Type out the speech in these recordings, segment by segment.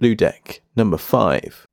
Blue Deck number 5.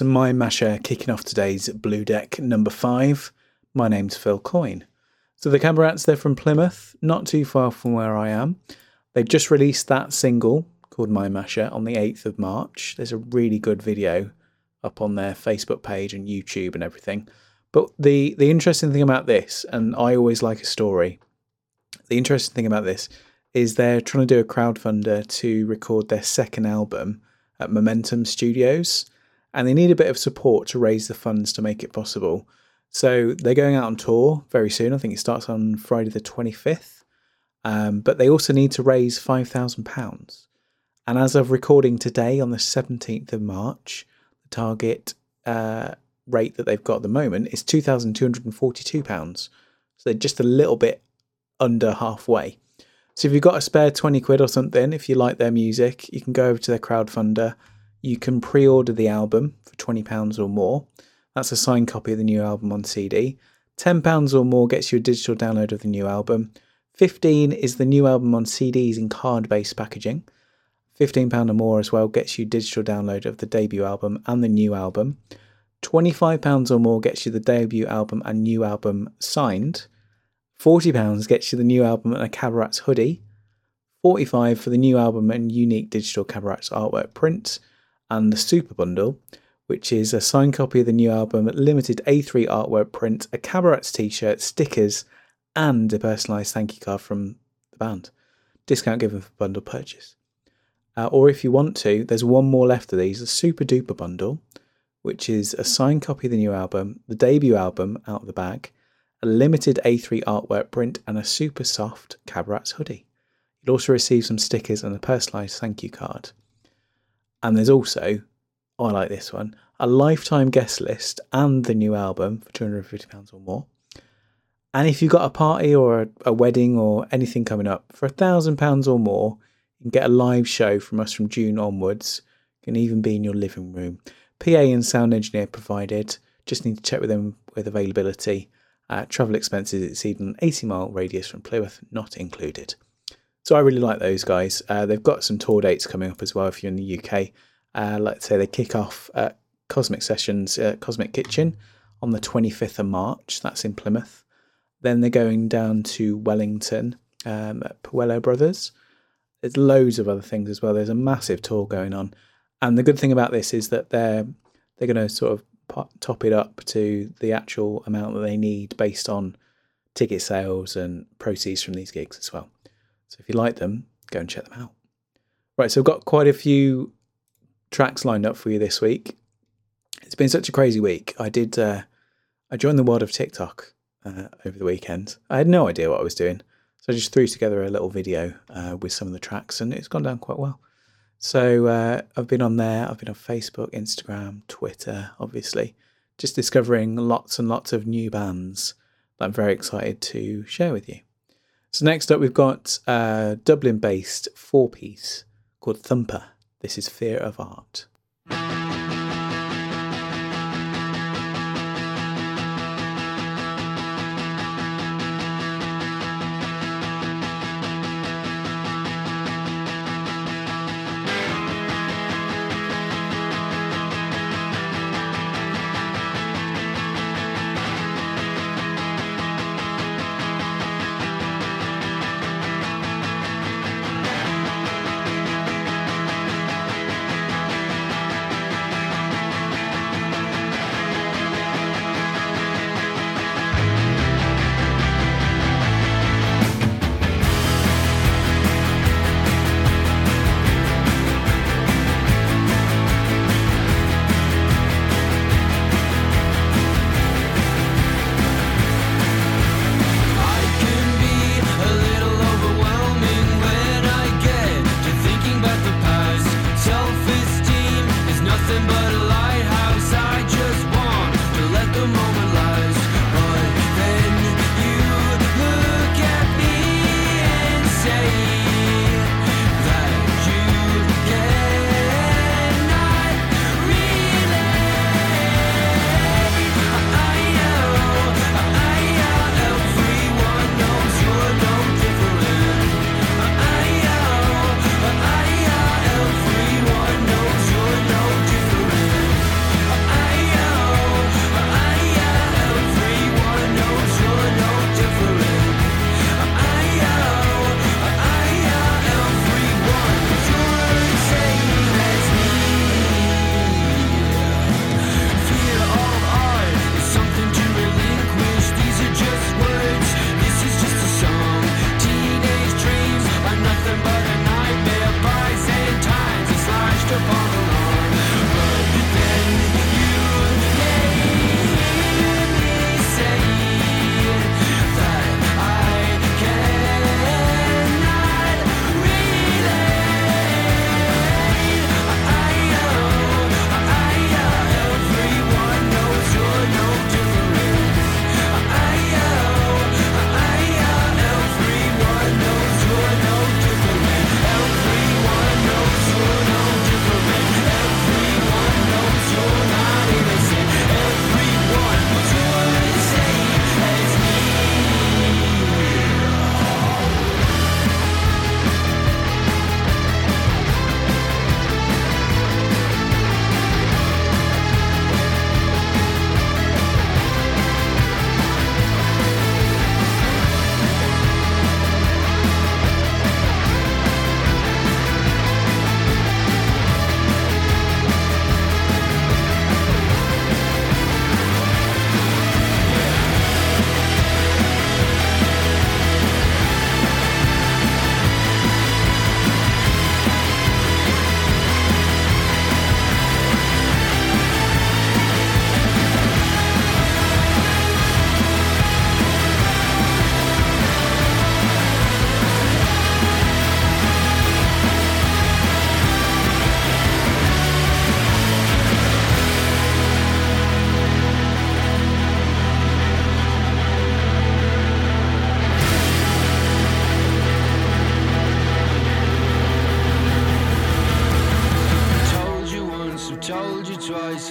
And Mind Masher kicking off today's Blue Deck number five. My name's Phil Coyne. So the Cabarats, they're from Plymouth, not too far from where I am. They've just released that single called Mindmasher on the 8th of March. There's a really good video up on their Facebook page and YouTube and everything. But the the interesting thing about this, and I always like a story, the interesting thing about this is they're trying to do a crowdfunder to record their second album at Momentum Studios, and they need a bit of support to raise the funds to make it possible. So they're going out on tour very soon. I think it starts on Friday the 25th. Um, but they also need to raise £5,000. And as of recording today on the 17th of March, the target uh, rate that they've got at the moment is £2,242. So they're just a little bit under halfway. So if you've got a spare 20 quid or something, if you like their music, you can go over to their crowdfunder. You can pre order the album for £20 or more. That's a signed copy of the new album on CD. £10 or more gets you a digital download of the new album. 15 is the new album on CDs in card based packaging. £15 or more as well gets you digital download of the debut album and the new album. £25 or more gets you the debut album and new album signed. £40 gets you the new album and a Cabarats hoodie. 45 for the new album and unique digital Cabarats artwork print. And the Super Bundle, which is a signed copy of the new album, limited A3 artwork print, a Cabarats t shirt, stickers, and a personalised thank you card from the band. Discount given for bundle purchase. Uh, or if you want to, there's one more left of these, a Super Duper Bundle, which is a signed copy of the new album, the debut album out of the bag, a limited A3 artwork print, and a super soft Cabarats hoodie. You'll also receive some stickers and a personalised thank you card. And there's also, I like this one, a lifetime guest list and the new album for £250 or more. And if you've got a party or a, a wedding or anything coming up for £1,000 or more, you can get a live show from us from June onwards. It can even be in your living room. PA and sound engineer provided. Just need to check with them with availability. Uh, travel expenses exceeding an 80 mile radius from Plymouth not included. So I really like those guys. Uh, they've got some tour dates coming up as well if you're in the UK. Uh, let's say they kick off at Cosmic Sessions, Cosmic Kitchen on the 25th of March. That's in Plymouth. Then they're going down to Wellington um, at Puello Brothers. There's loads of other things as well. There's a massive tour going on. And the good thing about this is that they're they're going to sort of top it up to the actual amount that they need based on ticket sales and proceeds from these gigs as well. So if you like them, go and check them out. Right, so I've got quite a few tracks lined up for you this week. It's been such a crazy week. I did. Uh, I joined the world of TikTok uh, over the weekend. I had no idea what I was doing, so I just threw together a little video uh, with some of the tracks, and it's gone down quite well. So uh, I've been on there. I've been on Facebook, Instagram, Twitter, obviously, just discovering lots and lots of new bands that I'm very excited to share with you. So next up, we've got a Dublin-based four-piece called Thumper. This is Fear of Art.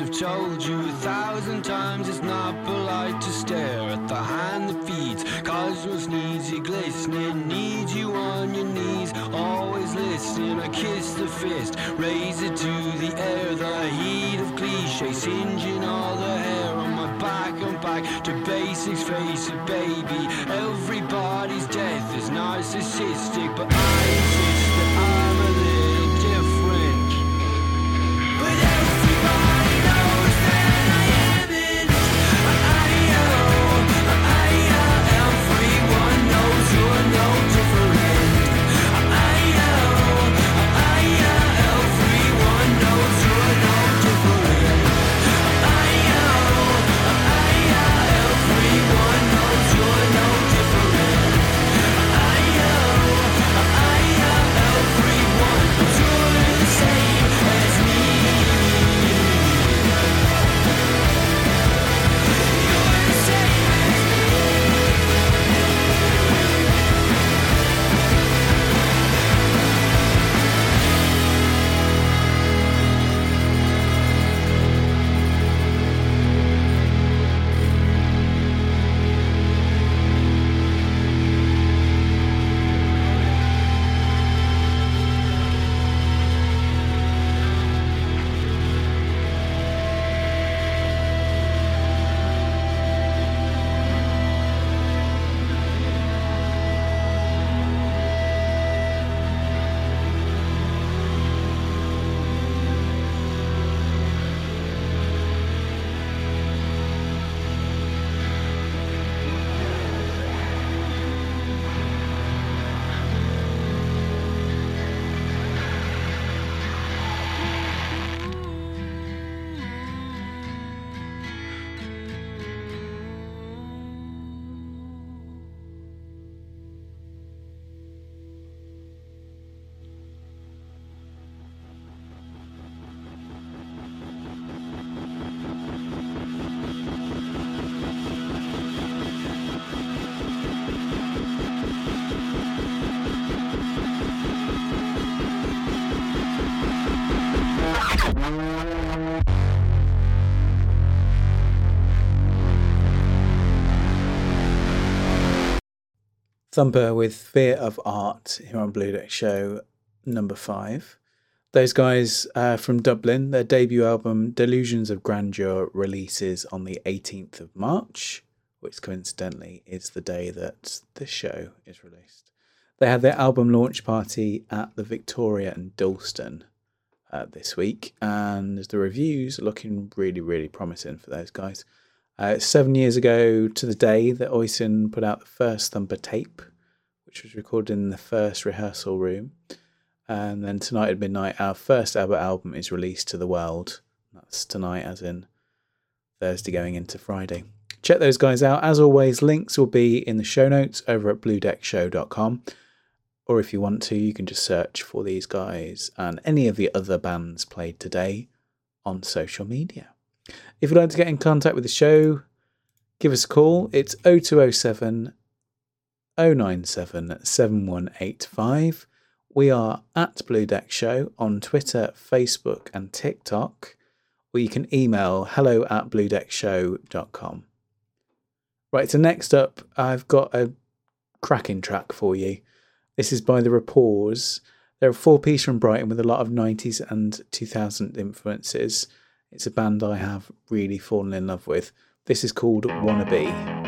have told you a thousand times it's not polite to stare at the hand that feeds. Cosmos needs you're glistening, you on your knees. Always listening, I kiss the fist, raise it to the air. The heat of cliché singeing all the hair on my back and back to basics. Face a baby. Everybody's death is narcissistic, but I. Thumper with Fear of Art here on Blue Deck Show number five. Those guys uh, from Dublin, their debut album Delusions of Grandeur releases on the 18th of March, which coincidentally is the day that this show is released. They had their album launch party at the Victoria and Dalston uh, this week, and the reviews are looking really, really promising for those guys. Uh, seven years ago to the day that Oisin put out the first Thumper tape, which was recorded in the first rehearsal room. And then tonight at midnight, our first ever album is released to the world. That's tonight, as in Thursday going into Friday. Check those guys out. As always, links will be in the show notes over at bluedeckshow.com. Or if you want to, you can just search for these guys and any of the other bands played today on social media. If you'd like to get in contact with the show, give us a call. It's 0207 097 7185. We are at Blue Deck Show on Twitter, Facebook, and TikTok, or you can email hello at bluedeckshow.com. Right, so next up, I've got a cracking track for you. This is by The Rapport. They're a four piece from Brighton with a lot of 90s and 2000 influences. It's a band I have really fallen in love with. This is called Wannabe.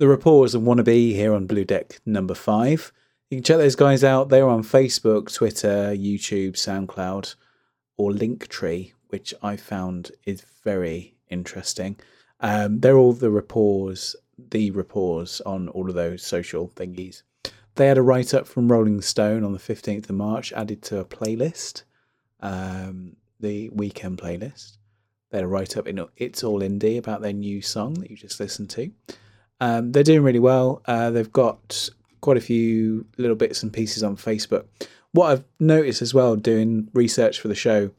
The Rapport and Wannabe here on Blue Deck number five. You can check those guys out. They're on Facebook, Twitter, YouTube, SoundCloud, or Linktree, which I found is very interesting. Um, they're all the Rapports, the Rapports on all of those social thingies. They had a write up from Rolling Stone on the 15th of March added to a playlist, um, the weekend playlist. They had a write up in It's All Indie about their new song that you just listened to. Um, they're doing really well. Uh, they've got quite a few little bits and pieces on Facebook. What I've noticed as well, doing research for the show,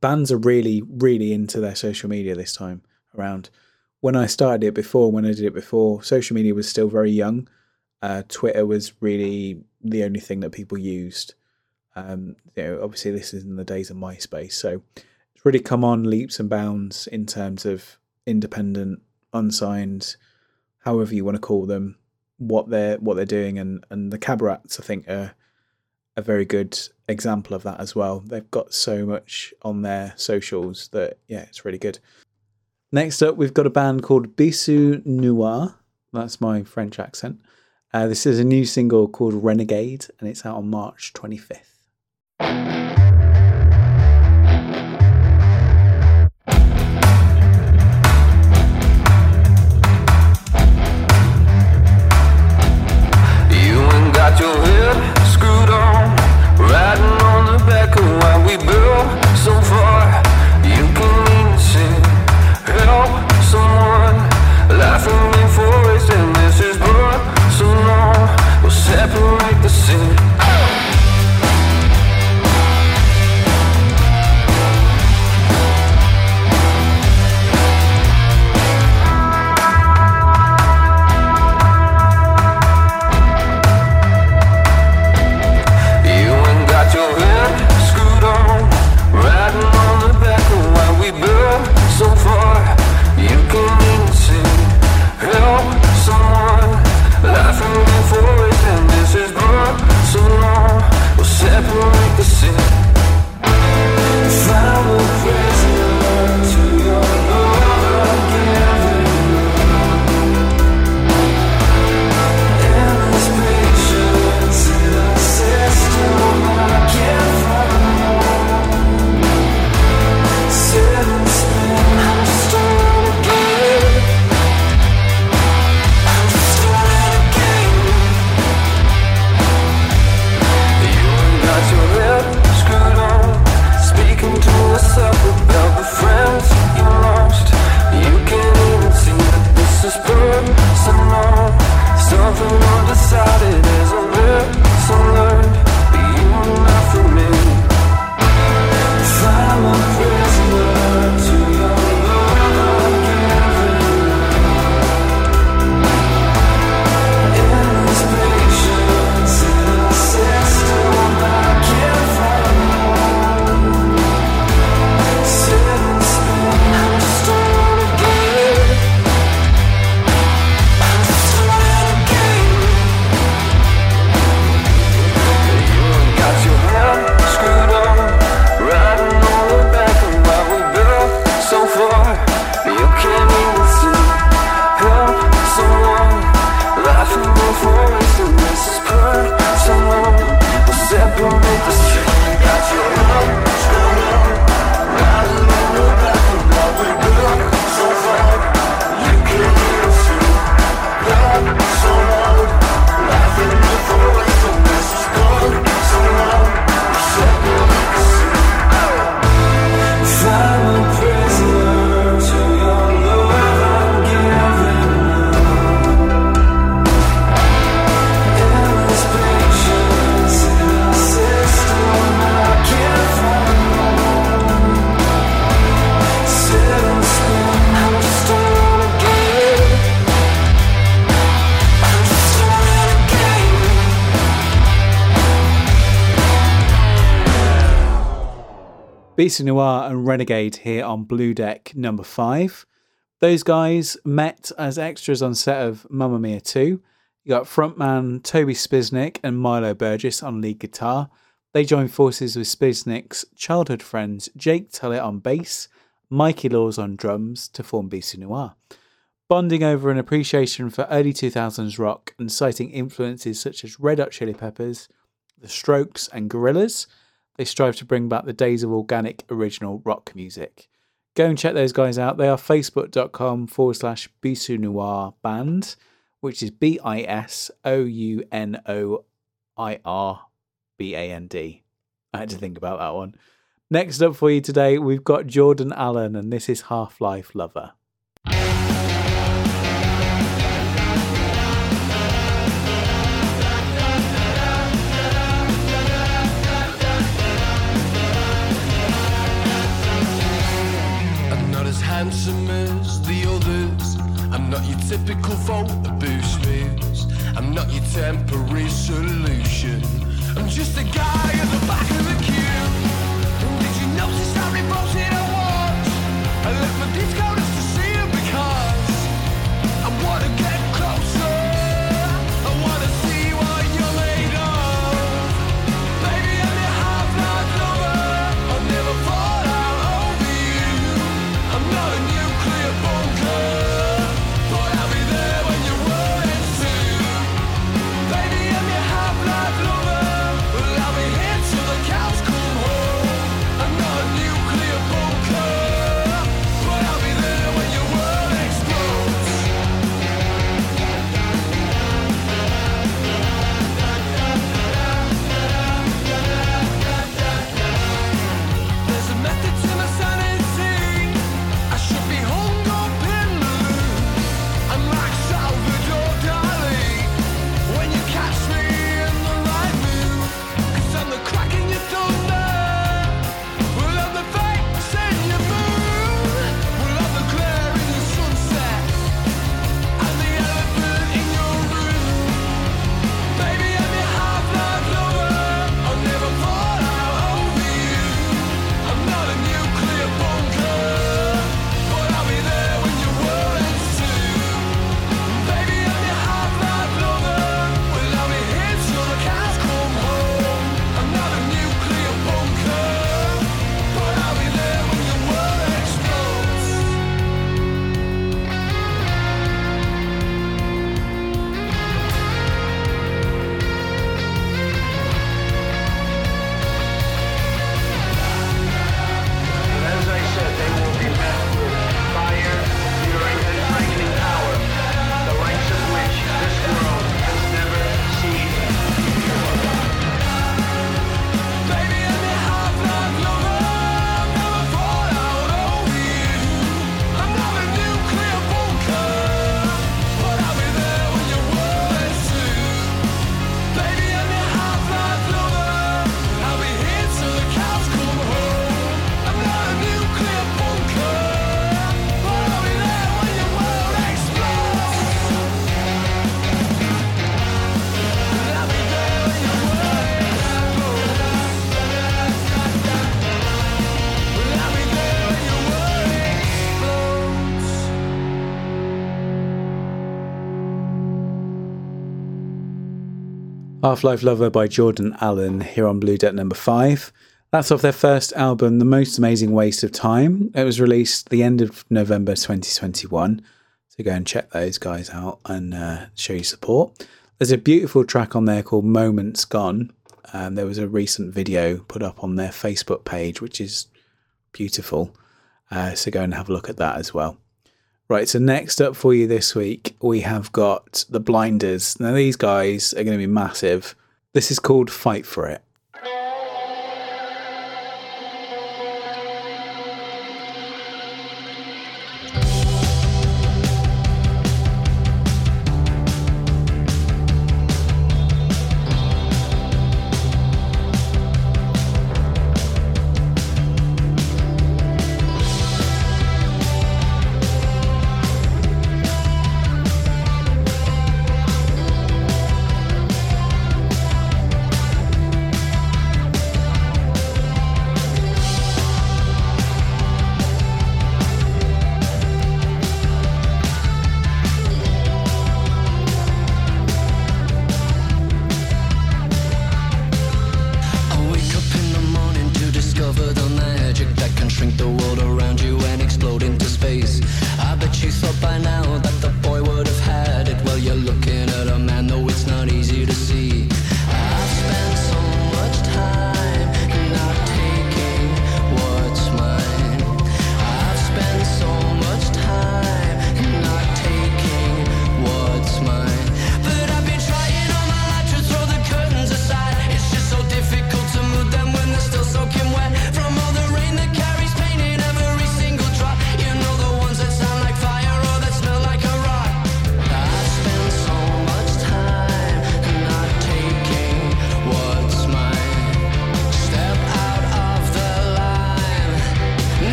bands are really, really into their social media this time around. When I started it before, when I did it before, social media was still very young. Uh, Twitter was really the only thing that people used. Um, you know, obviously this is in the days of MySpace, so it's really come on leaps and bounds in terms of independent, unsigned however you want to call them, what they're what they're doing, and and the Cabarats I think are a very good example of that as well. They've got so much on their socials that yeah, it's really good. Next up, we've got a band called Bisou Noir. That's my French accent. Uh, this is a new single called Renegade, and it's out on March 25th. Back of what we built so far. Bisou Noir and Renegade here on Blue Deck number five. Those guys met as extras on set of Mamma Mia 2. You got frontman Toby Spiznick and Milo Burgess on lead guitar. They joined forces with Spiznick's childhood friends Jake Tullett on bass, Mikey Laws on drums to form Bisou Noir. Bonding over an appreciation for early 2000s rock and citing influences such as Red Hot Chili Peppers, The Strokes, and Gorillaz, they strive to bring back the days of organic original rock music. Go and check those guys out. They are facebook.com forward slash Bisou Noir Band, which is B I S O U N O I R B A N D. I had to think about that one. Next up for you today, we've got Jordan Allen, and this is Half Life Lover. Not your typical photo boost muse. I'm not your temporary solution. I'm just a guy at the back of the queue. Did you notice how revolting I was? I left my disco Half Life Lover by Jordan Allen here on Blue Deck number five. That's off their first album, The Most Amazing Waste of Time. It was released the end of November 2021. So go and check those guys out and uh, show your support. There's a beautiful track on there called Moments Gone. Um, there was a recent video put up on their Facebook page, which is beautiful. Uh, so go and have a look at that as well. Right, so next up for you this week, we have got the Blinders. Now, these guys are going to be massive. This is called Fight for It.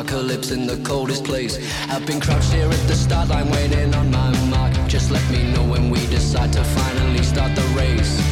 apocalypse in the coldest place. I've been crouched here at the start line, waiting on my mark. Just let me know when we decide to finally start the race.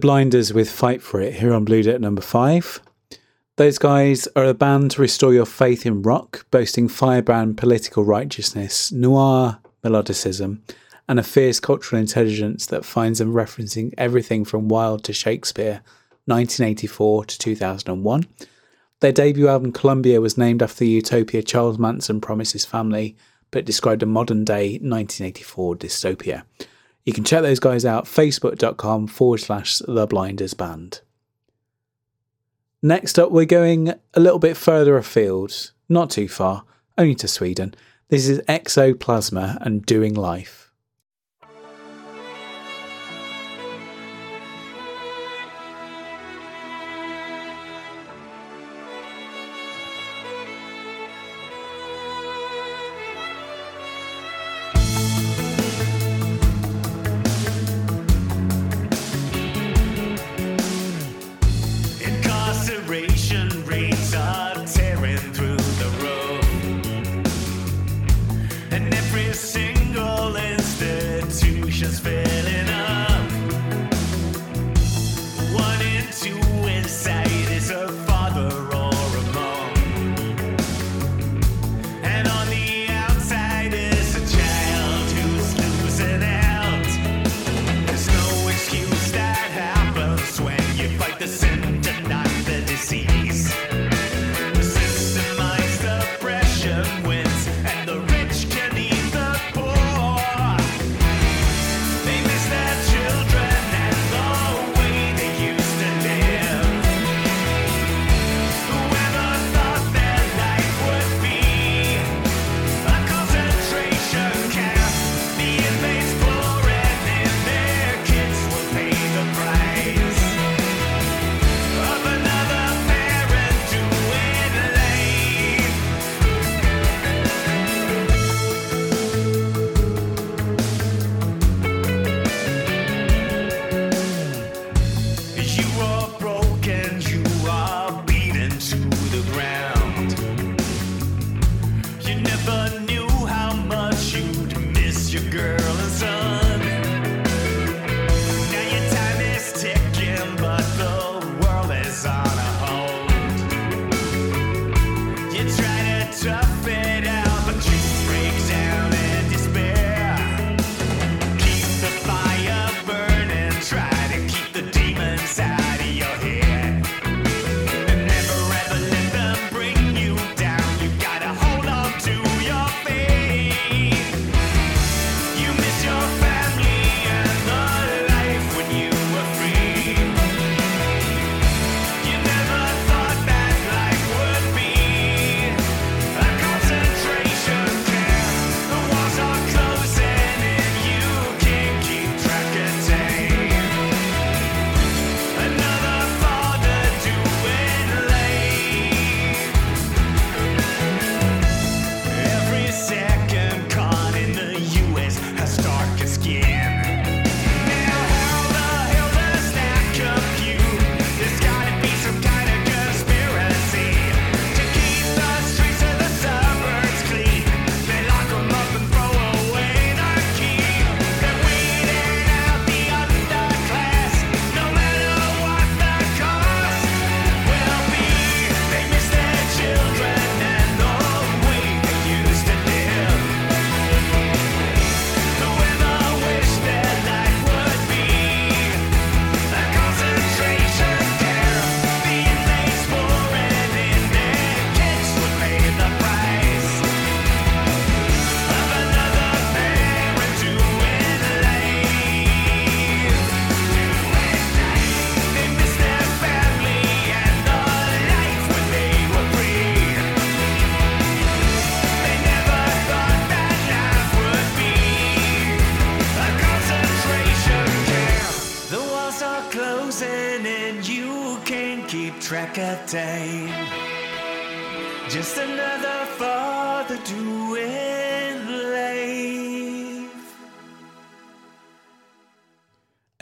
Blinders with Fight For It here on Blue Dot number five. Those guys are a band to restore your faith in rock, boasting firebrand political righteousness, noir melodicism, and a fierce cultural intelligence that finds them referencing everything from Wilde to Shakespeare, 1984 to 2001. Their debut album, Columbia, was named after the utopia Charles Manson promised his family, but described a modern day 1984 dystopia. You can check those guys out, facebook.com forward slash the blinders band. Next up, we're going a little bit further afield, not too far, only to Sweden. This is XOPlasma and Doing Life.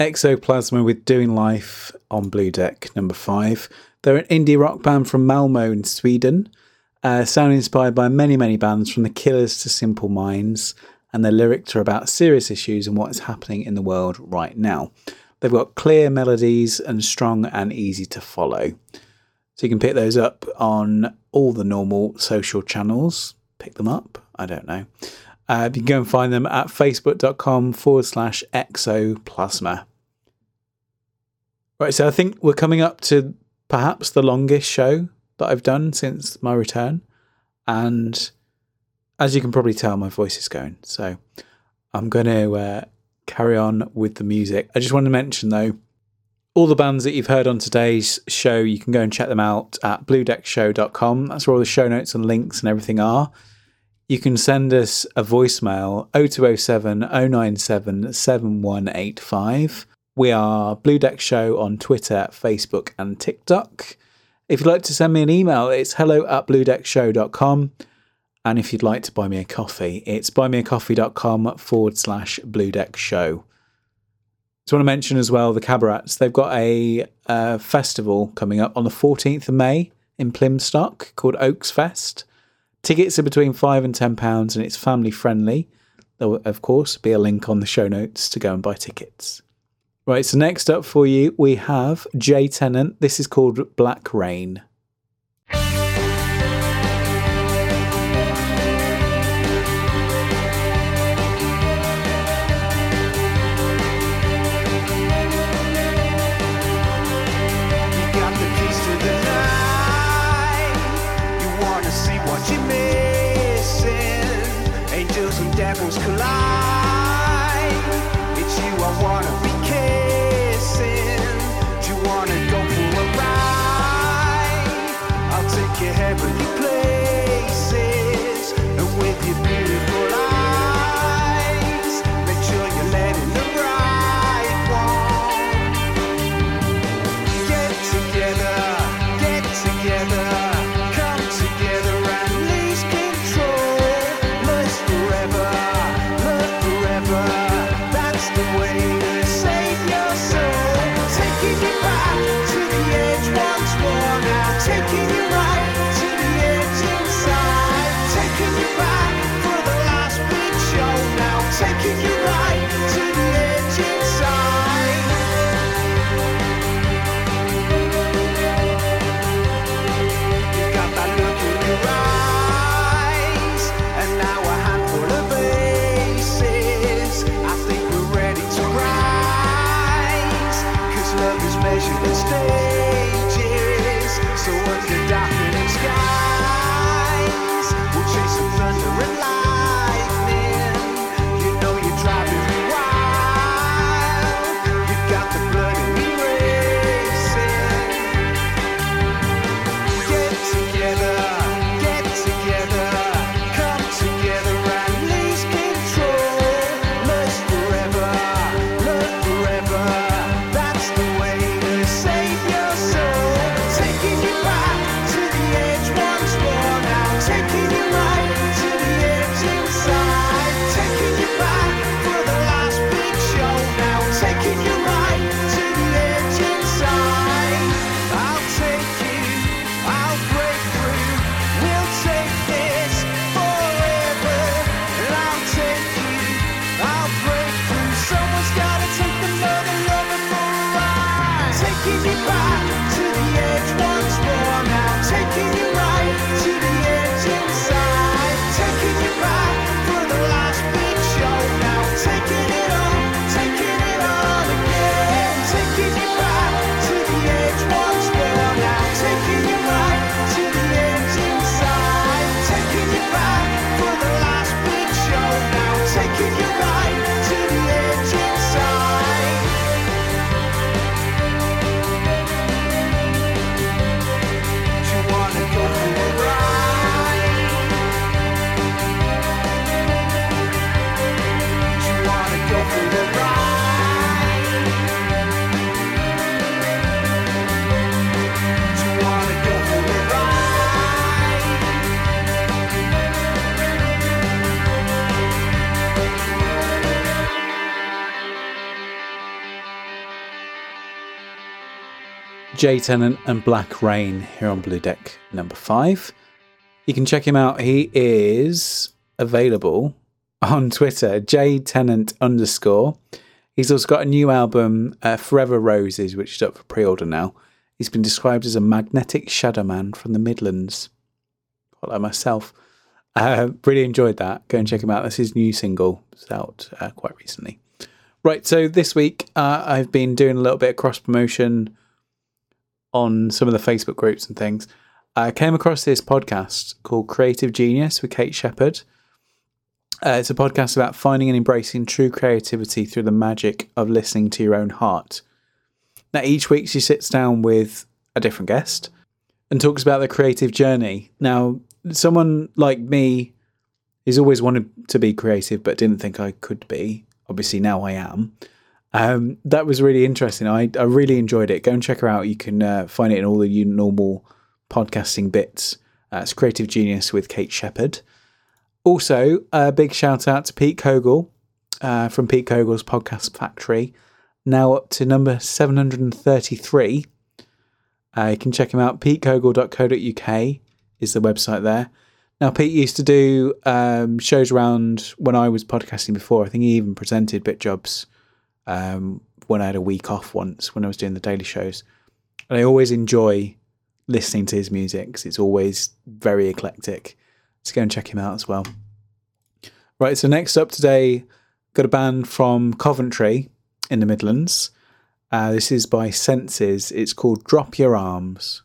XOPlasma with Doing Life on Blue Deck, number five. They're an indie rock band from Malmo in Sweden. Uh, sound inspired by many, many bands from The Killers to Simple Minds, and their lyrics are about serious issues and what is happening in the world right now. They've got clear melodies and strong and easy to follow. So you can pick those up on all the normal social channels. Pick them up? I don't know. Uh, you can go and find them at facebook.com forward slash xoplasma. Right, so I think we're coming up to perhaps the longest show that I've done since my return. And as you can probably tell, my voice is going. So I'm going to uh, carry on with the music. I just want to mention, though, all the bands that you've heard on today's show, you can go and check them out at bluedeckshow.com. That's where all the show notes and links and everything are. You can send us a voicemail 0207 097 7185. We are Blue Deck Show on Twitter, Facebook, and TikTok. If you'd like to send me an email, it's hello at bluedeckshow.com. And if you'd like to buy me a coffee, it's buymeacoffee.com forward slash Blue Deck Show. Just want to mention as well the Cabarats. They've got a uh, festival coming up on the 14th of May in Plymstock called Oaks Fest. Tickets are between five and ten pounds, and it's family friendly. There will, of course, be a link on the show notes to go and buy tickets. Right, so next up for you, we have Jay Tennant. This is called Black Rain. Jay Tennant and Black Rain here on Blue Deck number five. You can check him out. He is available on Twitter, J Tennant underscore. He's also got a new album, uh, Forever Roses, which is up for pre order now. He's been described as a magnetic shadow man from the Midlands. Quite like myself. Uh, really enjoyed that. Go and check him out. That's his new single. It's out uh, quite recently. Right, so this week uh, I've been doing a little bit of cross promotion on some of the Facebook groups and things. I came across this podcast called Creative Genius with Kate Shepard. Uh, it's a podcast about finding and embracing true creativity through the magic of listening to your own heart. Now, each week she sits down with a different guest and talks about their creative journey. Now, someone like me has always wanted to be creative but didn't think I could be, obviously now I am. Um, that was really interesting. I, I really enjoyed it. Go and check her out. You can uh, find it in all the normal podcasting bits. Uh, it's Creative Genius with Kate Shepard. Also, a big shout out to Pete Cogle uh, from Pete Cogle's Podcast Factory, now up to number 733. Uh, you can check him out. PeteCogle.co.uk is the website there. Now, Pete used to do um, shows around when I was podcasting before. I think he even presented bit jobs um, when I had a week off once when I was doing the daily shows. And I always enjoy listening to his music because it's always very eclectic. So go and check him out as well. Right, so next up today, got a band from Coventry in the Midlands. Uh, this is by Senses. It's called Drop Your Arms.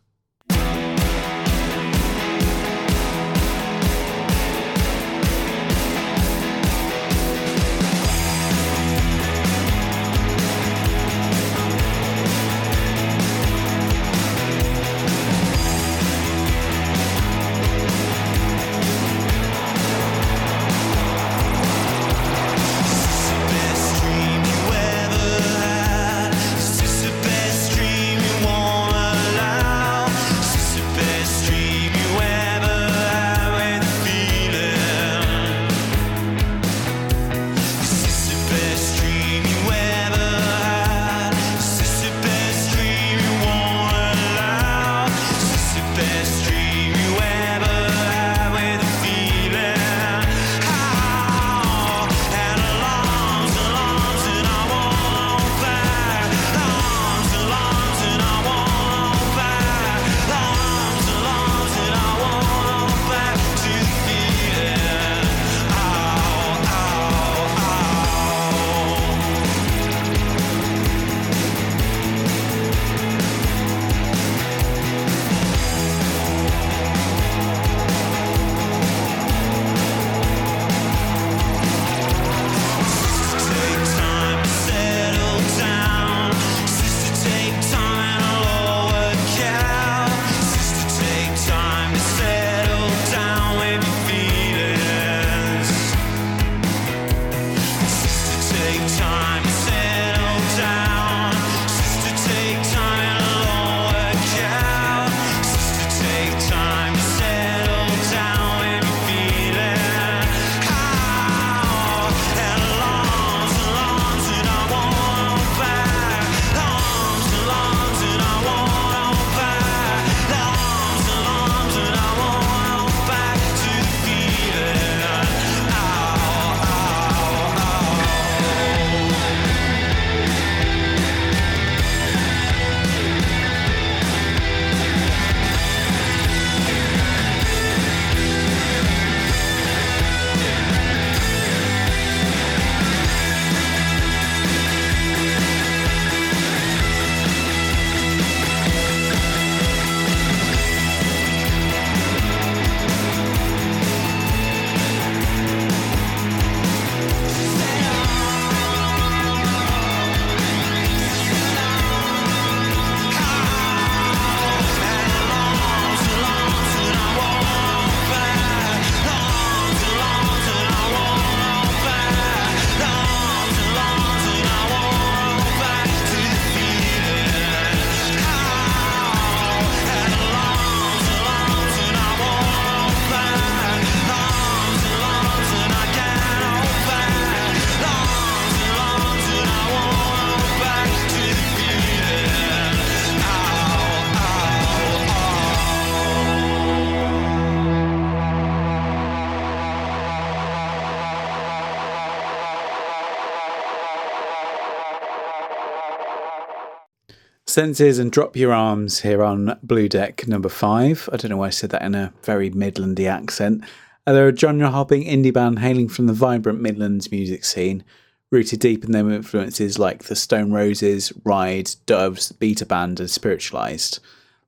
Senses and Drop Your Arms here on Blue Deck number five. I don't know why I said that in a very Midlandy accent. Uh, they're a genre hopping indie band hailing from the vibrant Midlands music scene, rooted deep in their influences like the Stone Roses, Ride, Doves, Beta Band, and Spiritualized.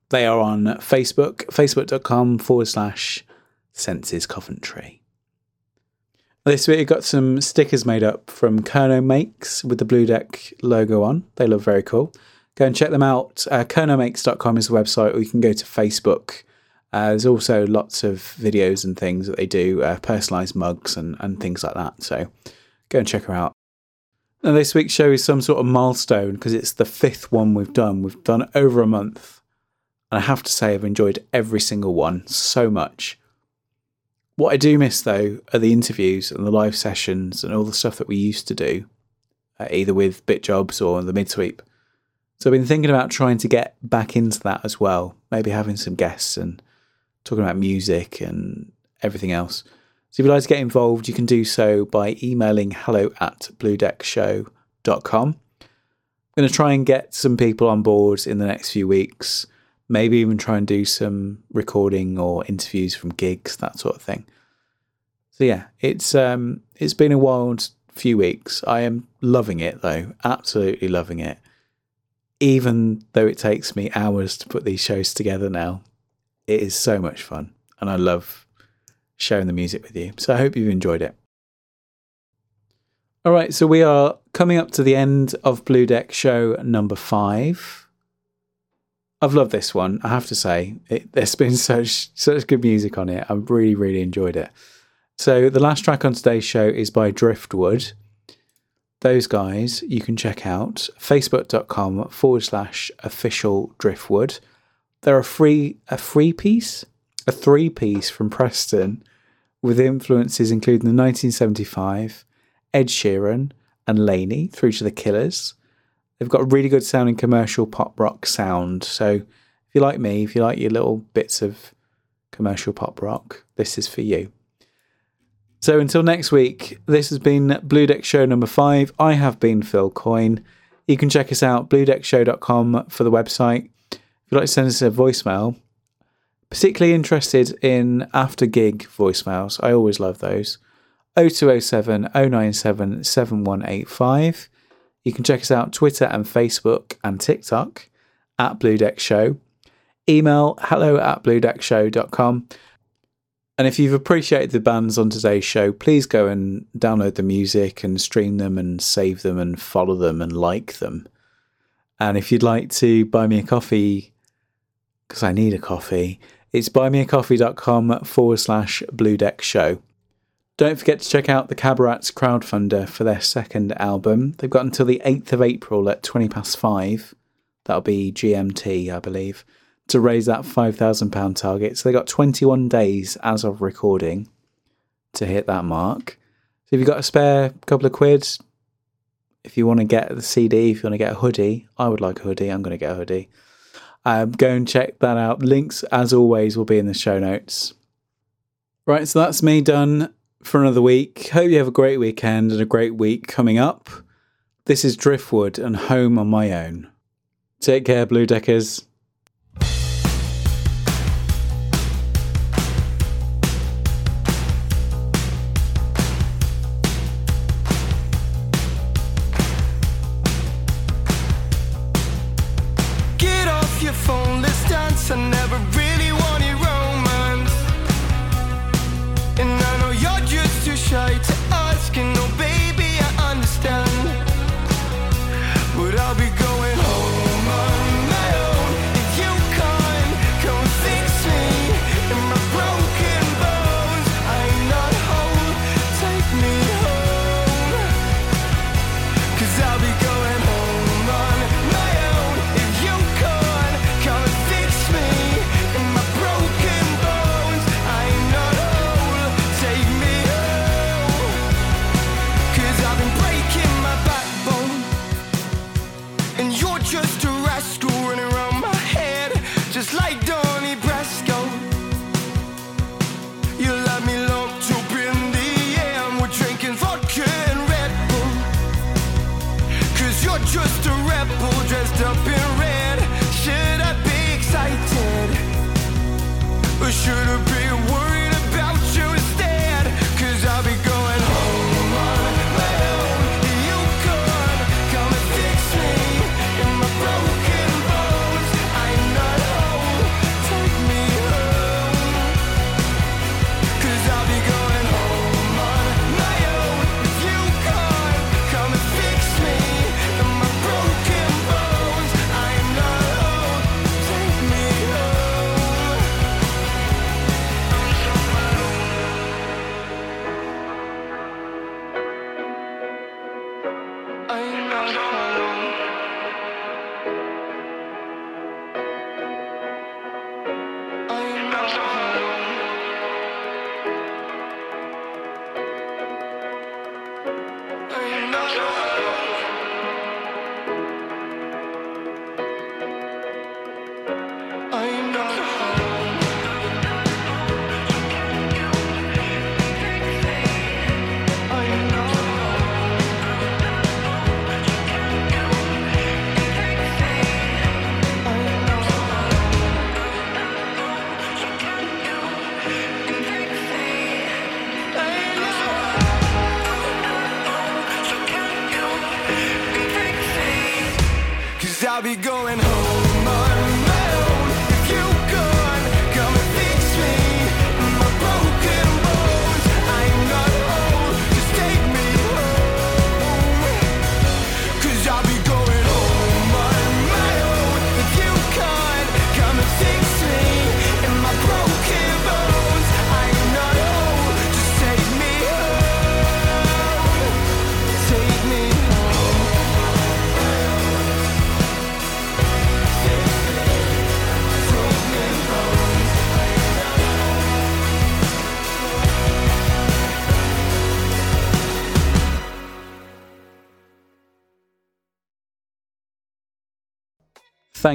They are on Facebook, facebook.com forward slash Senses Coventry. This week, we got some stickers made up from Kernow Makes with the Blue Deck logo on. They look very cool. Go and check them out. Uh, kernowmakes.com is the website, or you can go to Facebook. Uh, there's also lots of videos and things that they do, uh, personalised mugs and, and things like that. So go and check her out. Now, this week's show is some sort of milestone because it's the fifth one we've done. We've done over a month. And I have to say, I've enjoyed every single one so much. What I do miss, though, are the interviews and the live sessions and all the stuff that we used to do, uh, either with Bit Jobs or the Mid Sweep. So I've been thinking about trying to get back into that as well, maybe having some guests and talking about music and everything else. So if you'd like to get involved, you can do so by emailing hello at bluedeckshow.com. I'm going to try and get some people on board in the next few weeks, maybe even try and do some recording or interviews from gigs, that sort of thing. So yeah, it's um it's been a wild few weeks. I am loving it though, absolutely loving it even though it takes me hours to put these shows together now, it is so much fun. And I love sharing the music with you. So I hope you've enjoyed it. All right, so we are coming up to the end of Blue Deck show number five. I've loved this one, I have to say. It, there's been such such good music on it. I've really, really enjoyed it. So the last track on today's show is by Driftwood those guys you can check out facebook.com forward slash official driftwood. They're a free a free piece a three piece from preston with influences including the 1975 ed sheeran and LANY through to the killers. They've got really good sounding commercial pop rock sound. So if you like me if you like your little bits of commercial pop rock this is for you so until next week, this has been Blue Deck Show number five. I have been Phil Coyne. You can check us out, bluedeckshow.com for the website. If you'd like to send us a voicemail, particularly interested in after gig voicemails, I always love those. 0207 097 7185. You can check us out Twitter and Facebook and TikTok at Blue Deck Show. Email hello at bluedeckshow.com. And if you've appreciated the bands on today's show, please go and download the music and stream them and save them and follow them and like them. And if you'd like to buy me a coffee, because I need a coffee, it's buymeacoffee.com forward slash blue deck show. Don't forget to check out the Cabarats crowdfunder for their second album. They've got until the 8th of April at 20 past 5. That'll be GMT, I believe to raise that £5,000 target. So they got 21 days as of recording to hit that mark. So if you've got a spare couple of quid, if you want to get the CD, if you want to get a hoodie, I would like a hoodie. I'm going to get a hoodie. Um, go and check that out. Links, as always, will be in the show notes. Right, so that's me done for another week. Hope you have a great weekend and a great week coming up. This is Driftwood and Home on My Own. Take care, Blue Deckers.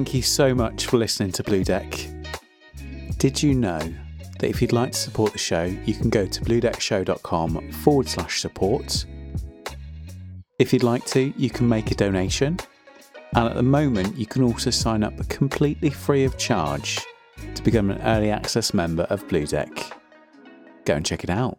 Thank you so much for listening to Blue Deck. Did you know that if you'd like to support the show, you can go to bluedeckshow.com forward slash support? If you'd like to, you can make a donation. And at the moment, you can also sign up completely free of charge to become an early access member of Blue Deck. Go and check it out.